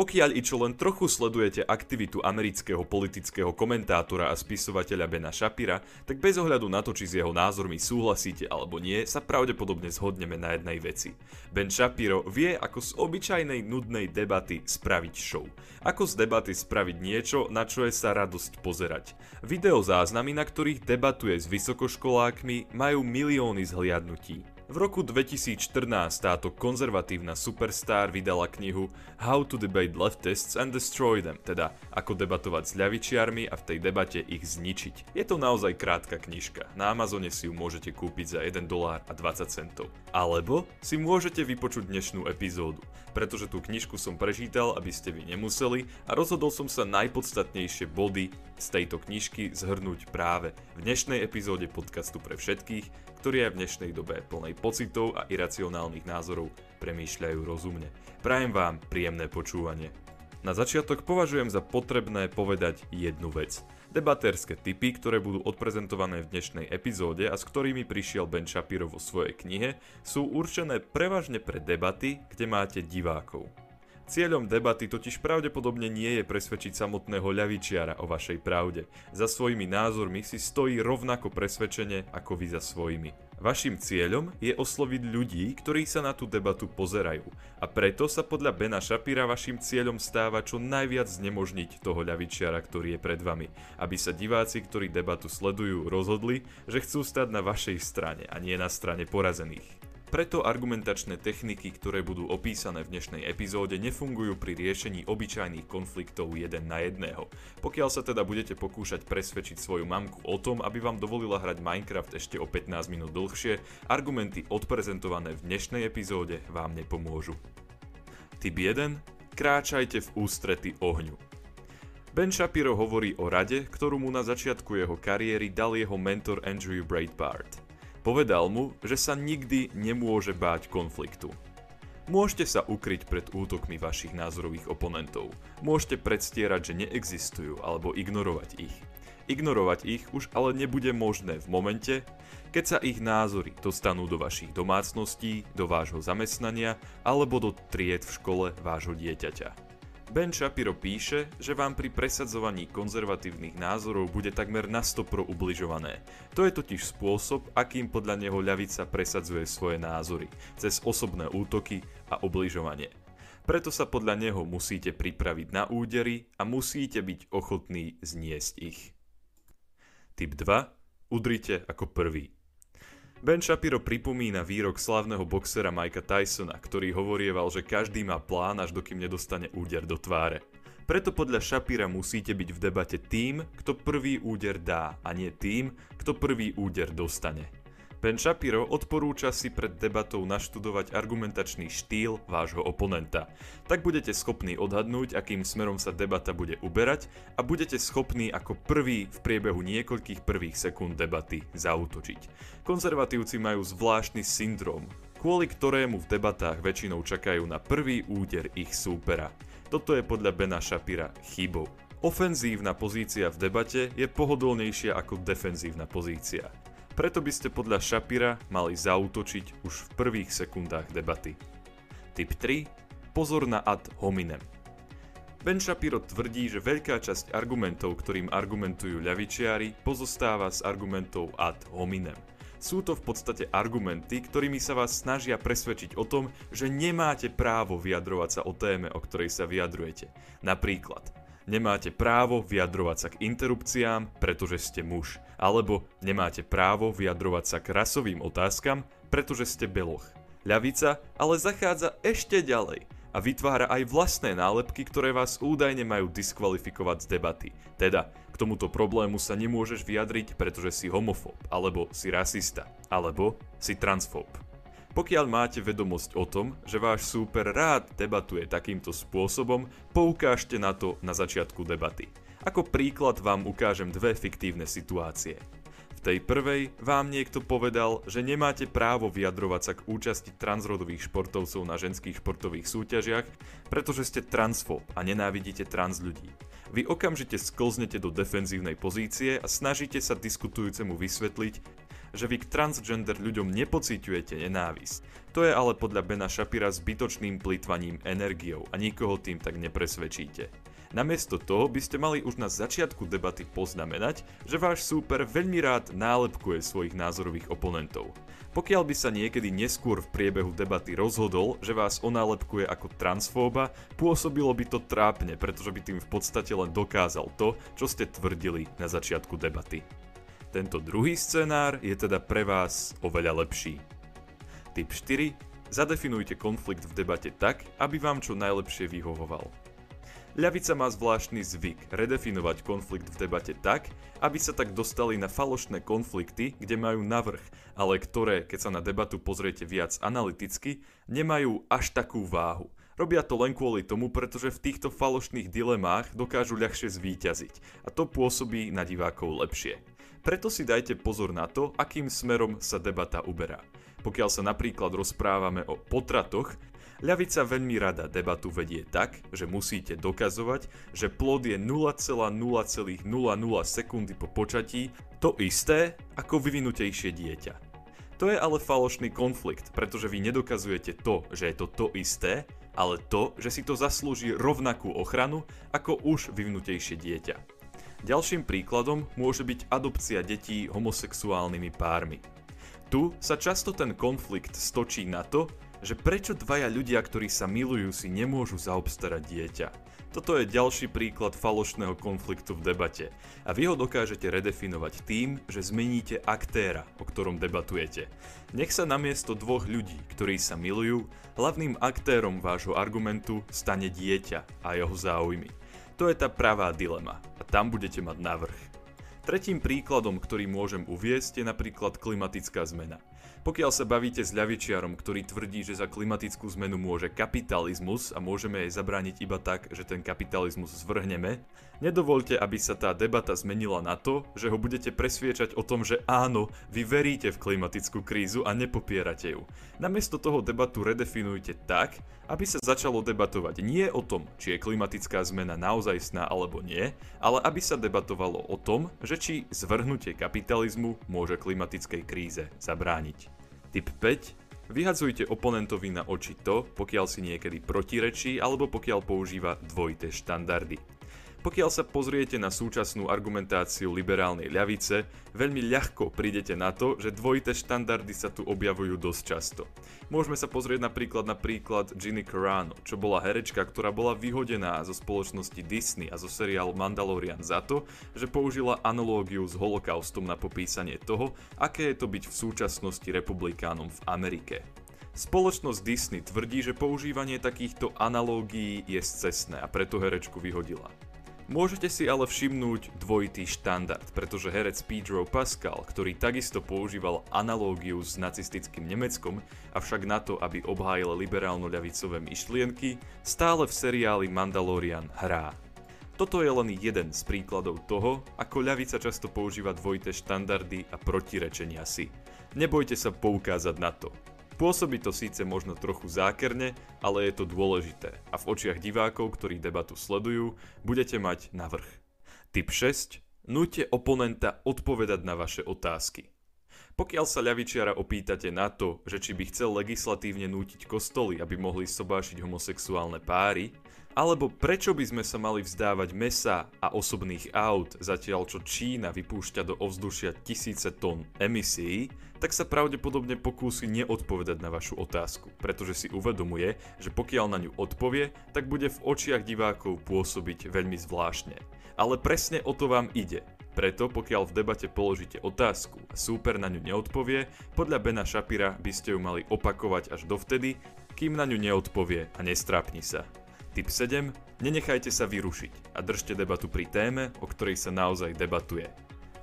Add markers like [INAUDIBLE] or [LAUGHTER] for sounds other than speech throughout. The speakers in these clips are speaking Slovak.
Pokiaľ i čo len trochu sledujete aktivitu amerického politického komentátora a spisovateľa Bena Shapira, tak bez ohľadu na to, či s jeho názormi súhlasíte alebo nie, sa pravdepodobne zhodneme na jednej veci. Ben Shapiro vie, ako z obyčajnej nudnej debaty spraviť show. Ako z debaty spraviť niečo, na čo je sa radosť pozerať. Video záznamy, na ktorých debatuje s vysokoškolákmi, majú milióny zhliadnutí. V roku 2014 táto konzervatívna superstar vydala knihu How to Debate Leftists and Destroy Them, teda ako debatovať s ľavičiarmi a v tej debate ich zničiť. Je to naozaj krátka knižka, na Amazone si ju môžete kúpiť za 1 dolár a 20 centov. Alebo si môžete vypočuť dnešnú epizódu, pretože tú knižku som prečítal, aby ste vy nemuseli a rozhodol som sa najpodstatnejšie body z tejto knižky zhrnúť práve v dnešnej epizóde podcastu pre všetkých, ktorí aj v dnešnej dobe plnej pocitov a iracionálnych názorov premýšľajú rozumne. Prajem vám príjemné počúvanie. Na začiatok považujem za potrebné povedať jednu vec. Debatérske typy, ktoré budú odprezentované v dnešnej epizóde a s ktorými prišiel Ben Shapiro vo svojej knihe, sú určené prevažne pre debaty, kde máte divákov. Cieľom debaty totiž pravdepodobne nie je presvedčiť samotného ľavičiara o vašej pravde. Za svojimi názormi si stojí rovnako presvedčenie ako vy za svojimi. Vašim cieľom je osloviť ľudí, ktorí sa na tú debatu pozerajú. A preto sa podľa Bena Shapira vašim cieľom stáva čo najviac znemožniť toho ľavičiara, ktorý je pred vami. Aby sa diváci, ktorí debatu sledujú, rozhodli, že chcú stať na vašej strane a nie na strane porazených. Preto argumentačné techniky, ktoré budú opísané v dnešnej epizóde, nefungujú pri riešení obyčajných konfliktov jeden na jedného. Pokiaľ sa teda budete pokúšať presvedčiť svoju mamku o tom, aby vám dovolila hrať Minecraft ešte o 15 minút dlhšie, argumenty odprezentované v dnešnej epizóde vám nepomôžu. Typ 1. Kráčajte v ústrety ohňu. Ben Shapiro hovorí o rade, ktorú mu na začiatku jeho kariéry dal jeho mentor Andrew Breitbart. Povedal mu, že sa nikdy nemôže báť konfliktu. Môžete sa ukryť pred útokmi vašich názorových oponentov. Môžete predstierať, že neexistujú alebo ignorovať ich. Ignorovať ich už ale nebude možné v momente, keď sa ich názory dostanú do vašich domácností, do vášho zamestnania alebo do tried v škole vášho dieťaťa. Ben Shapiro píše, že vám pri presadzovaní konzervatívnych názorov bude takmer na 100 pro ubližované. To je totiž spôsob, akým podľa neho ľavica presadzuje svoje názory, cez osobné útoky a ubližovanie. Preto sa podľa neho musíte pripraviť na údery a musíte byť ochotní zniesť ich. Typ 2. Udrite ako prvý. Ben Shapiro pripomína výrok slavného boxera Mikea Tysona, ktorý hovorieval, že každý má plán, až dokým nedostane úder do tváre. Preto podľa Shapira musíte byť v debate tým, kto prvý úder dá a nie tým, kto prvý úder dostane. Ben Shapiro odporúča si pred debatou naštudovať argumentačný štýl vášho oponenta. Tak budete schopní odhadnúť, akým smerom sa debata bude uberať a budete schopní ako prvý v priebehu niekoľkých prvých sekúnd debaty zautočiť. Konzervatívci majú zvláštny syndrom, kvôli ktorému v debatách väčšinou čakajú na prvý úder ich súpera. Toto je podľa Bena Shapira chybou. Ofenzívna pozícia v debate je pohodlnejšia ako defenzívna pozícia. Preto by ste podľa Shapira mali zautočiť už v prvých sekundách debaty. Typ 3. Pozor na ad hominem. Ben Shapiro tvrdí, že veľká časť argumentov, ktorým argumentujú ľavičiari, pozostáva z argumentov ad hominem. Sú to v podstate argumenty, ktorými sa vás snažia presvedčiť o tom, že nemáte právo vyjadrovať sa o téme, o ktorej sa vyjadrujete. Napríklad, nemáte právo vyjadrovať sa k interrupciám, pretože ste muž. Alebo nemáte právo vyjadrovať sa k rasovým otázkam, pretože ste beloch. Ľavica ale zachádza ešte ďalej a vytvára aj vlastné nálepky, ktoré vás údajne majú diskvalifikovať z debaty. Teda, k tomuto problému sa nemôžeš vyjadriť, pretože si homofób, alebo si rasista, alebo si transfób. Pokiaľ máte vedomosť o tom, že váš súper rád debatuje takýmto spôsobom, poukážte na to na začiatku debaty. Ako príklad vám ukážem dve fiktívne situácie. V tej prvej vám niekto povedal, že nemáte právo vyjadrovať sa k účasti transrodových športovcov na ženských športových súťažiach, pretože ste transfób a nenávidíte trans ľudí. Vy okamžite sklznete do defenzívnej pozície a snažíte sa diskutujúcemu vysvetliť, že vy k transgender ľuďom nepociťujete nenávisť. To je ale podľa Bena Shapira zbytočným plýtvaním energiou a nikoho tým tak nepresvedčíte. Namiesto toho by ste mali už na začiatku debaty poznamenať, že váš súper veľmi rád nálepkuje svojich názorových oponentov. Pokiaľ by sa niekedy neskôr v priebehu debaty rozhodol, že vás onálepkuje ako transfóba, pôsobilo by to trápne, pretože by tým v podstate len dokázal to, čo ste tvrdili na začiatku debaty. Tento druhý scenár je teda pre vás oveľa lepší. Typ 4. Zadefinujte konflikt v debate tak, aby vám čo najlepšie vyhovoval. Ľavica má zvláštny zvyk redefinovať konflikt v debate tak, aby sa tak dostali na falošné konflikty, kde majú navrh, ale ktoré, keď sa na debatu pozriete viac analyticky, nemajú až takú váhu. Robia to len kvôli tomu, pretože v týchto falošných dilemách dokážu ľahšie zvíťaziť a to pôsobí na divákov lepšie. Preto si dajte pozor na to, akým smerom sa debata uberá. Pokiaľ sa napríklad rozprávame o potratoch, Ľavica veľmi rada debatu vedie tak, že musíte dokazovať, že plod je 0,0,00 sekundy po počatí to isté ako vyvinutejšie dieťa. To je ale falošný konflikt, pretože vy nedokazujete to, že je to to isté, ale to, že si to zaslúži rovnakú ochranu ako už vyvinutejšie dieťa. Ďalším príkladom môže byť adopcia detí homosexuálnymi pármi. Tu sa často ten konflikt stočí na to, že prečo dvaja ľudia, ktorí sa milujú, si nemôžu zaobstarať dieťa. Toto je ďalší príklad falošného konfliktu v debate a vy ho dokážete redefinovať tým, že zmeníte aktéra, o ktorom debatujete. Nech sa namiesto dvoch ľudí, ktorí sa milujú, hlavným aktérom vášho argumentu stane dieťa a jeho záujmy. To je tá pravá dilema a tam budete mať navrh. Tretím príkladom, ktorý môžem uviesť, je napríklad klimatická zmena. Pokiaľ sa bavíte s ľavičiarom, ktorý tvrdí, že za klimatickú zmenu môže kapitalizmus a môžeme jej zabrániť iba tak, že ten kapitalizmus zvrhneme, nedovolte, aby sa tá debata zmenila na to, že ho budete presviečať o tom, že áno, vy veríte v klimatickú krízu a nepopierate ju. Namiesto toho debatu redefinujte tak, aby sa začalo debatovať nie o tom, či je klimatická zmena naozajstná alebo nie, ale aby sa debatovalo o tom, že či zvrhnutie kapitalizmu môže klimatickej kríze zabrániť. Typ 5. Vyhadzujte oponentovi na oči to, pokiaľ si niekedy protirečí alebo pokiaľ používa dvojité štandardy. Pokiaľ sa pozriete na súčasnú argumentáciu liberálnej ľavice, veľmi ľahko prídete na to, že dvojité štandardy sa tu objavujú dosť často. Môžeme sa pozrieť napríklad na príklad Ginny Carano, čo bola herečka, ktorá bola vyhodená zo spoločnosti Disney a zo seriálu Mandalorian za to, že použila analógiu s holokaustom na popísanie toho, aké je to byť v súčasnosti republikánom v Amerike. Spoločnosť Disney tvrdí, že používanie takýchto analógií je scesné a preto herečku vyhodila. Môžete si ale všimnúť dvojitý štandard, pretože herec Pedro Pascal, ktorý takisto používal analógiu s nacistickým Nemeckom, avšak na to, aby obhájil liberálno-ľavicové myšlienky, stále v seriáli Mandalorian hrá. Toto je len jeden z príkladov toho, ako ľavica často používa dvojité štandardy a protirečenia si. Nebojte sa poukázať na to. Pôsobí to síce možno trochu zákerne, ale je to dôležité a v očiach divákov, ktorí debatu sledujú, budete mať navrh. Typ 6. Núte oponenta odpovedať na vaše otázky. Pokiaľ sa ľavičiara opýtate na to, že či by chcel legislatívne nútiť kostoly, aby mohli sobášiť homosexuálne páry, alebo prečo by sme sa mali vzdávať mesa a osobných aut, zatiaľ čo Čína vypúšťa do ovzdušia tisíce tón emisí, tak sa pravdepodobne pokúsi neodpovedať na vašu otázku, pretože si uvedomuje, že pokiaľ na ňu odpovie, tak bude v očiach divákov pôsobiť veľmi zvláštne. Ale presne o to vám ide. Preto pokiaľ v debate položíte otázku a súper na ňu neodpovie, podľa Bena Shapira by ste ju mali opakovať až dovtedy, kým na ňu neodpovie a nestrápni sa. Tip 7. Nenechajte sa vyrušiť a držte debatu pri téme, o ktorej sa naozaj debatuje.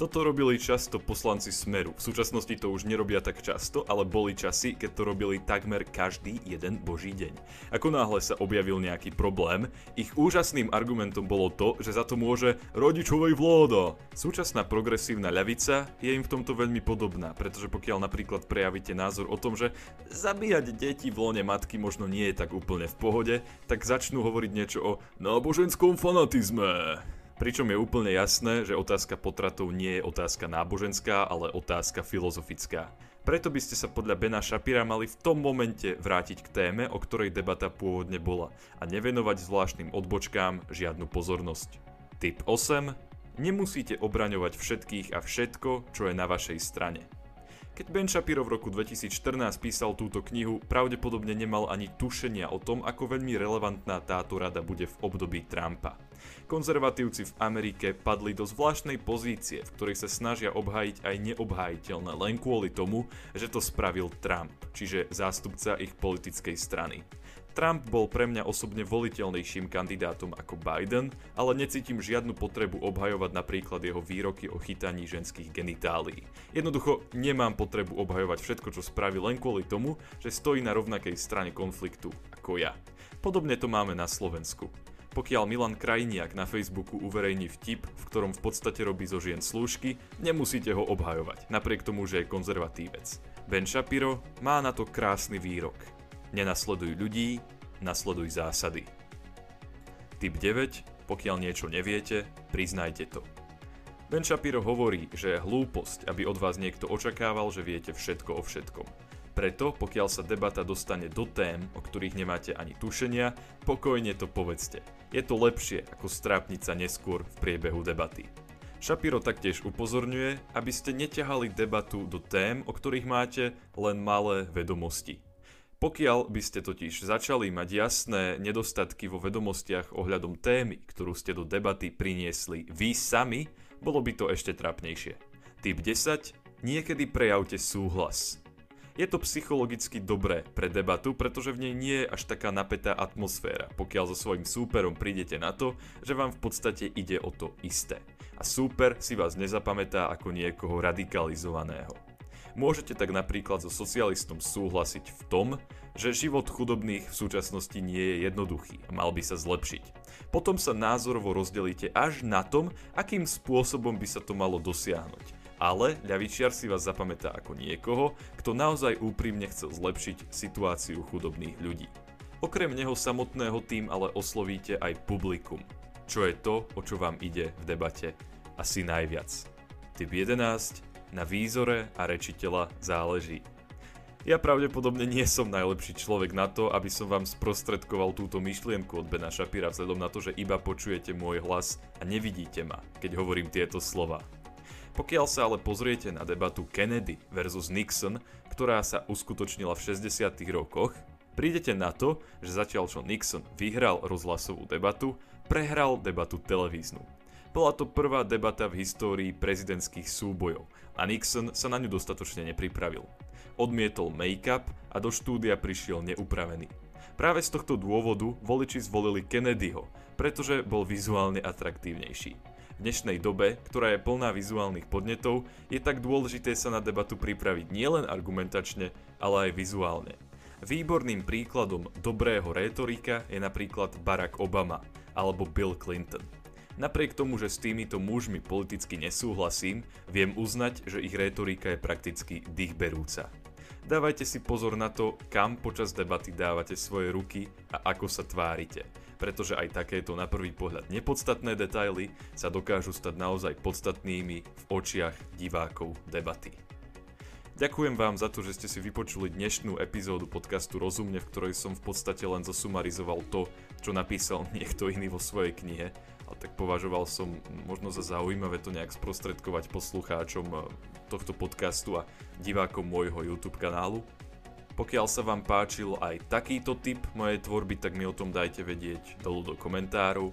Toto robili často poslanci Smeru. V súčasnosti to už nerobia tak často, ale boli časy, keď to robili takmer každý jeden boží deň. Ako náhle sa objavil nejaký problém, ich úžasným argumentom bolo to, že za to môže rodičovej vláda. Súčasná progresívna ľavica je im v tomto veľmi podobná, pretože pokiaľ napríklad prejavíte názor o tom, že zabíjať deti v lone matky možno nie je tak úplne v pohode, tak začnú hovoriť niečo o náboženskom fanatizme. Pričom je úplne jasné, že otázka potratov nie je otázka náboženská, ale otázka filozofická. Preto by ste sa podľa Bena Shapira mali v tom momente vrátiť k téme, o ktorej debata pôvodne bola a nevenovať zvláštnym odbočkám žiadnu pozornosť. Tip 8. Nemusíte obraňovať všetkých a všetko, čo je na vašej strane. Keď Ben Shapiro v roku 2014 písal túto knihu, pravdepodobne nemal ani tušenia o tom, ako veľmi relevantná táto rada bude v období Trumpa. Konzervatívci v Amerike padli do zvláštnej pozície, v ktorej sa snažia obhájiť aj neobhájiteľné len kvôli tomu, že to spravil Trump, čiže zástupca ich politickej strany. Trump bol pre mňa osobne voliteľnejším kandidátom ako Biden, ale necítim žiadnu potrebu obhajovať napríklad jeho výroky o chytaní ženských genitálií. Jednoducho nemám potrebu obhajovať všetko, čo spraví len kvôli tomu, že stojí na rovnakej strane konfliktu ako ja. Podobne to máme na Slovensku. Pokiaľ Milan Krajniak na Facebooku uverejní vtip, v ktorom v podstate robí zo žien slúžky, nemusíte ho obhajovať, napriek tomu, že je konzervatívec. Ben Shapiro má na to krásny výrok. Nenasleduj ľudí, nasleduj zásady. Typ 9. Pokiaľ niečo neviete, priznajte to. Ben Shapiro hovorí, že je hlúposť, aby od vás niekto očakával, že viete všetko o všetkom. Preto, pokiaľ sa debata dostane do tém, o ktorých nemáte ani tušenia, pokojne to povedzte. Je to lepšie, ako strápniť sa neskôr v priebehu debaty. Shapiro taktiež upozorňuje, aby ste neťahali debatu do tém, o ktorých máte len malé vedomosti. Pokiaľ by ste totiž začali mať jasné nedostatky vo vedomostiach ohľadom témy, ktorú ste do debaty priniesli vy sami, bolo by to ešte trapnejšie. Typ 10. Niekedy prejavte súhlas. Je to psychologicky dobré pre debatu, pretože v nej nie je až taká napätá atmosféra, pokiaľ so svojím súperom prídete na to, že vám v podstate ide o to isté. A súper si vás nezapamätá ako niekoho radikalizovaného. Môžete tak napríklad so socialistom súhlasiť v tom, že život chudobných v súčasnosti nie je jednoduchý a mal by sa zlepšiť. Potom sa názorovo rozdelíte až na tom, akým spôsobom by sa to malo dosiahnuť. Ale ľavičiar si vás zapamätá ako niekoho, kto naozaj úprimne chcel zlepšiť situáciu chudobných ľudí. Okrem neho samotného tým ale oslovíte aj publikum, čo je to, o čo vám ide v debate asi najviac. Typ 11 na výzore a rečiteľa záleží. Ja pravdepodobne nie som najlepší človek na to, aby som vám sprostredkoval túto myšlienku od Bena Shapira vzhľadom na to, že iba počujete môj hlas a nevidíte ma, keď hovorím tieto slova. Pokiaľ sa ale pozriete na debatu Kennedy versus Nixon, ktorá sa uskutočnila v 60. rokoch, prídete na to, že zatiaľ čo Nixon vyhral rozhlasovú debatu, prehral debatu televíznu. Bola to prvá debata v histórii prezidentských súbojov a Nixon sa na ňu dostatočne nepripravil. Odmietol make-up a do štúdia prišiel neupravený. Práve z tohto dôvodu voliči zvolili Kennedyho, pretože bol vizuálne atraktívnejší. Dnešnej dobe, ktorá je plná vizuálnych podnetov, je tak dôležité sa na debatu pripraviť nielen argumentačne, ale aj vizuálne. Výborným príkladom dobrého rétorika je napríklad Barack Obama alebo Bill Clinton. Napriek tomu, že s týmito mužmi politicky nesúhlasím, viem uznať, že ich retorika je prakticky dýchberúca. Dávajte si pozor na to, kam počas debaty dávate svoje ruky a ako sa tvárite, pretože aj takéto na prvý pohľad nepodstatné detaily sa dokážu stať naozaj podstatnými v očiach divákov debaty. Ďakujem vám za to, že ste si vypočuli dnešnú epizódu podcastu Rozumne, v ktorej som v podstate len zosumarizoval to, čo napísal [LAUGHS] niekto iný vo svojej knihe tak považoval som možno za zaujímavé to nejak sprostredkovať poslucháčom eh, tohto podcastu a divákom môjho YouTube kanálu. Pokiaľ sa vám páčil aj takýto typ mojej tvorby, tak mi o tom dajte vedieť dolu do komentárov.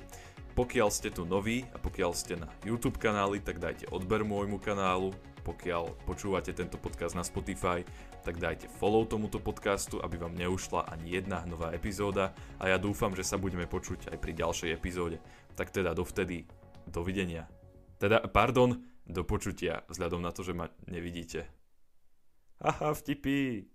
Pokiaľ ste tu noví a pokiaľ ste na YouTube kanáli, tak dajte odber môjmu kanálu. Pokiaľ počúvate tento podcast na Spotify, tak dajte follow tomuto podcastu, aby vám neušla ani jedna nová epizóda a ja dúfam, že sa budeme počuť aj pri ďalšej epizóde tak teda dovtedy dovidenia. Teda, pardon, do počutia, vzhľadom na to, že ma nevidíte. Aha, vtipy.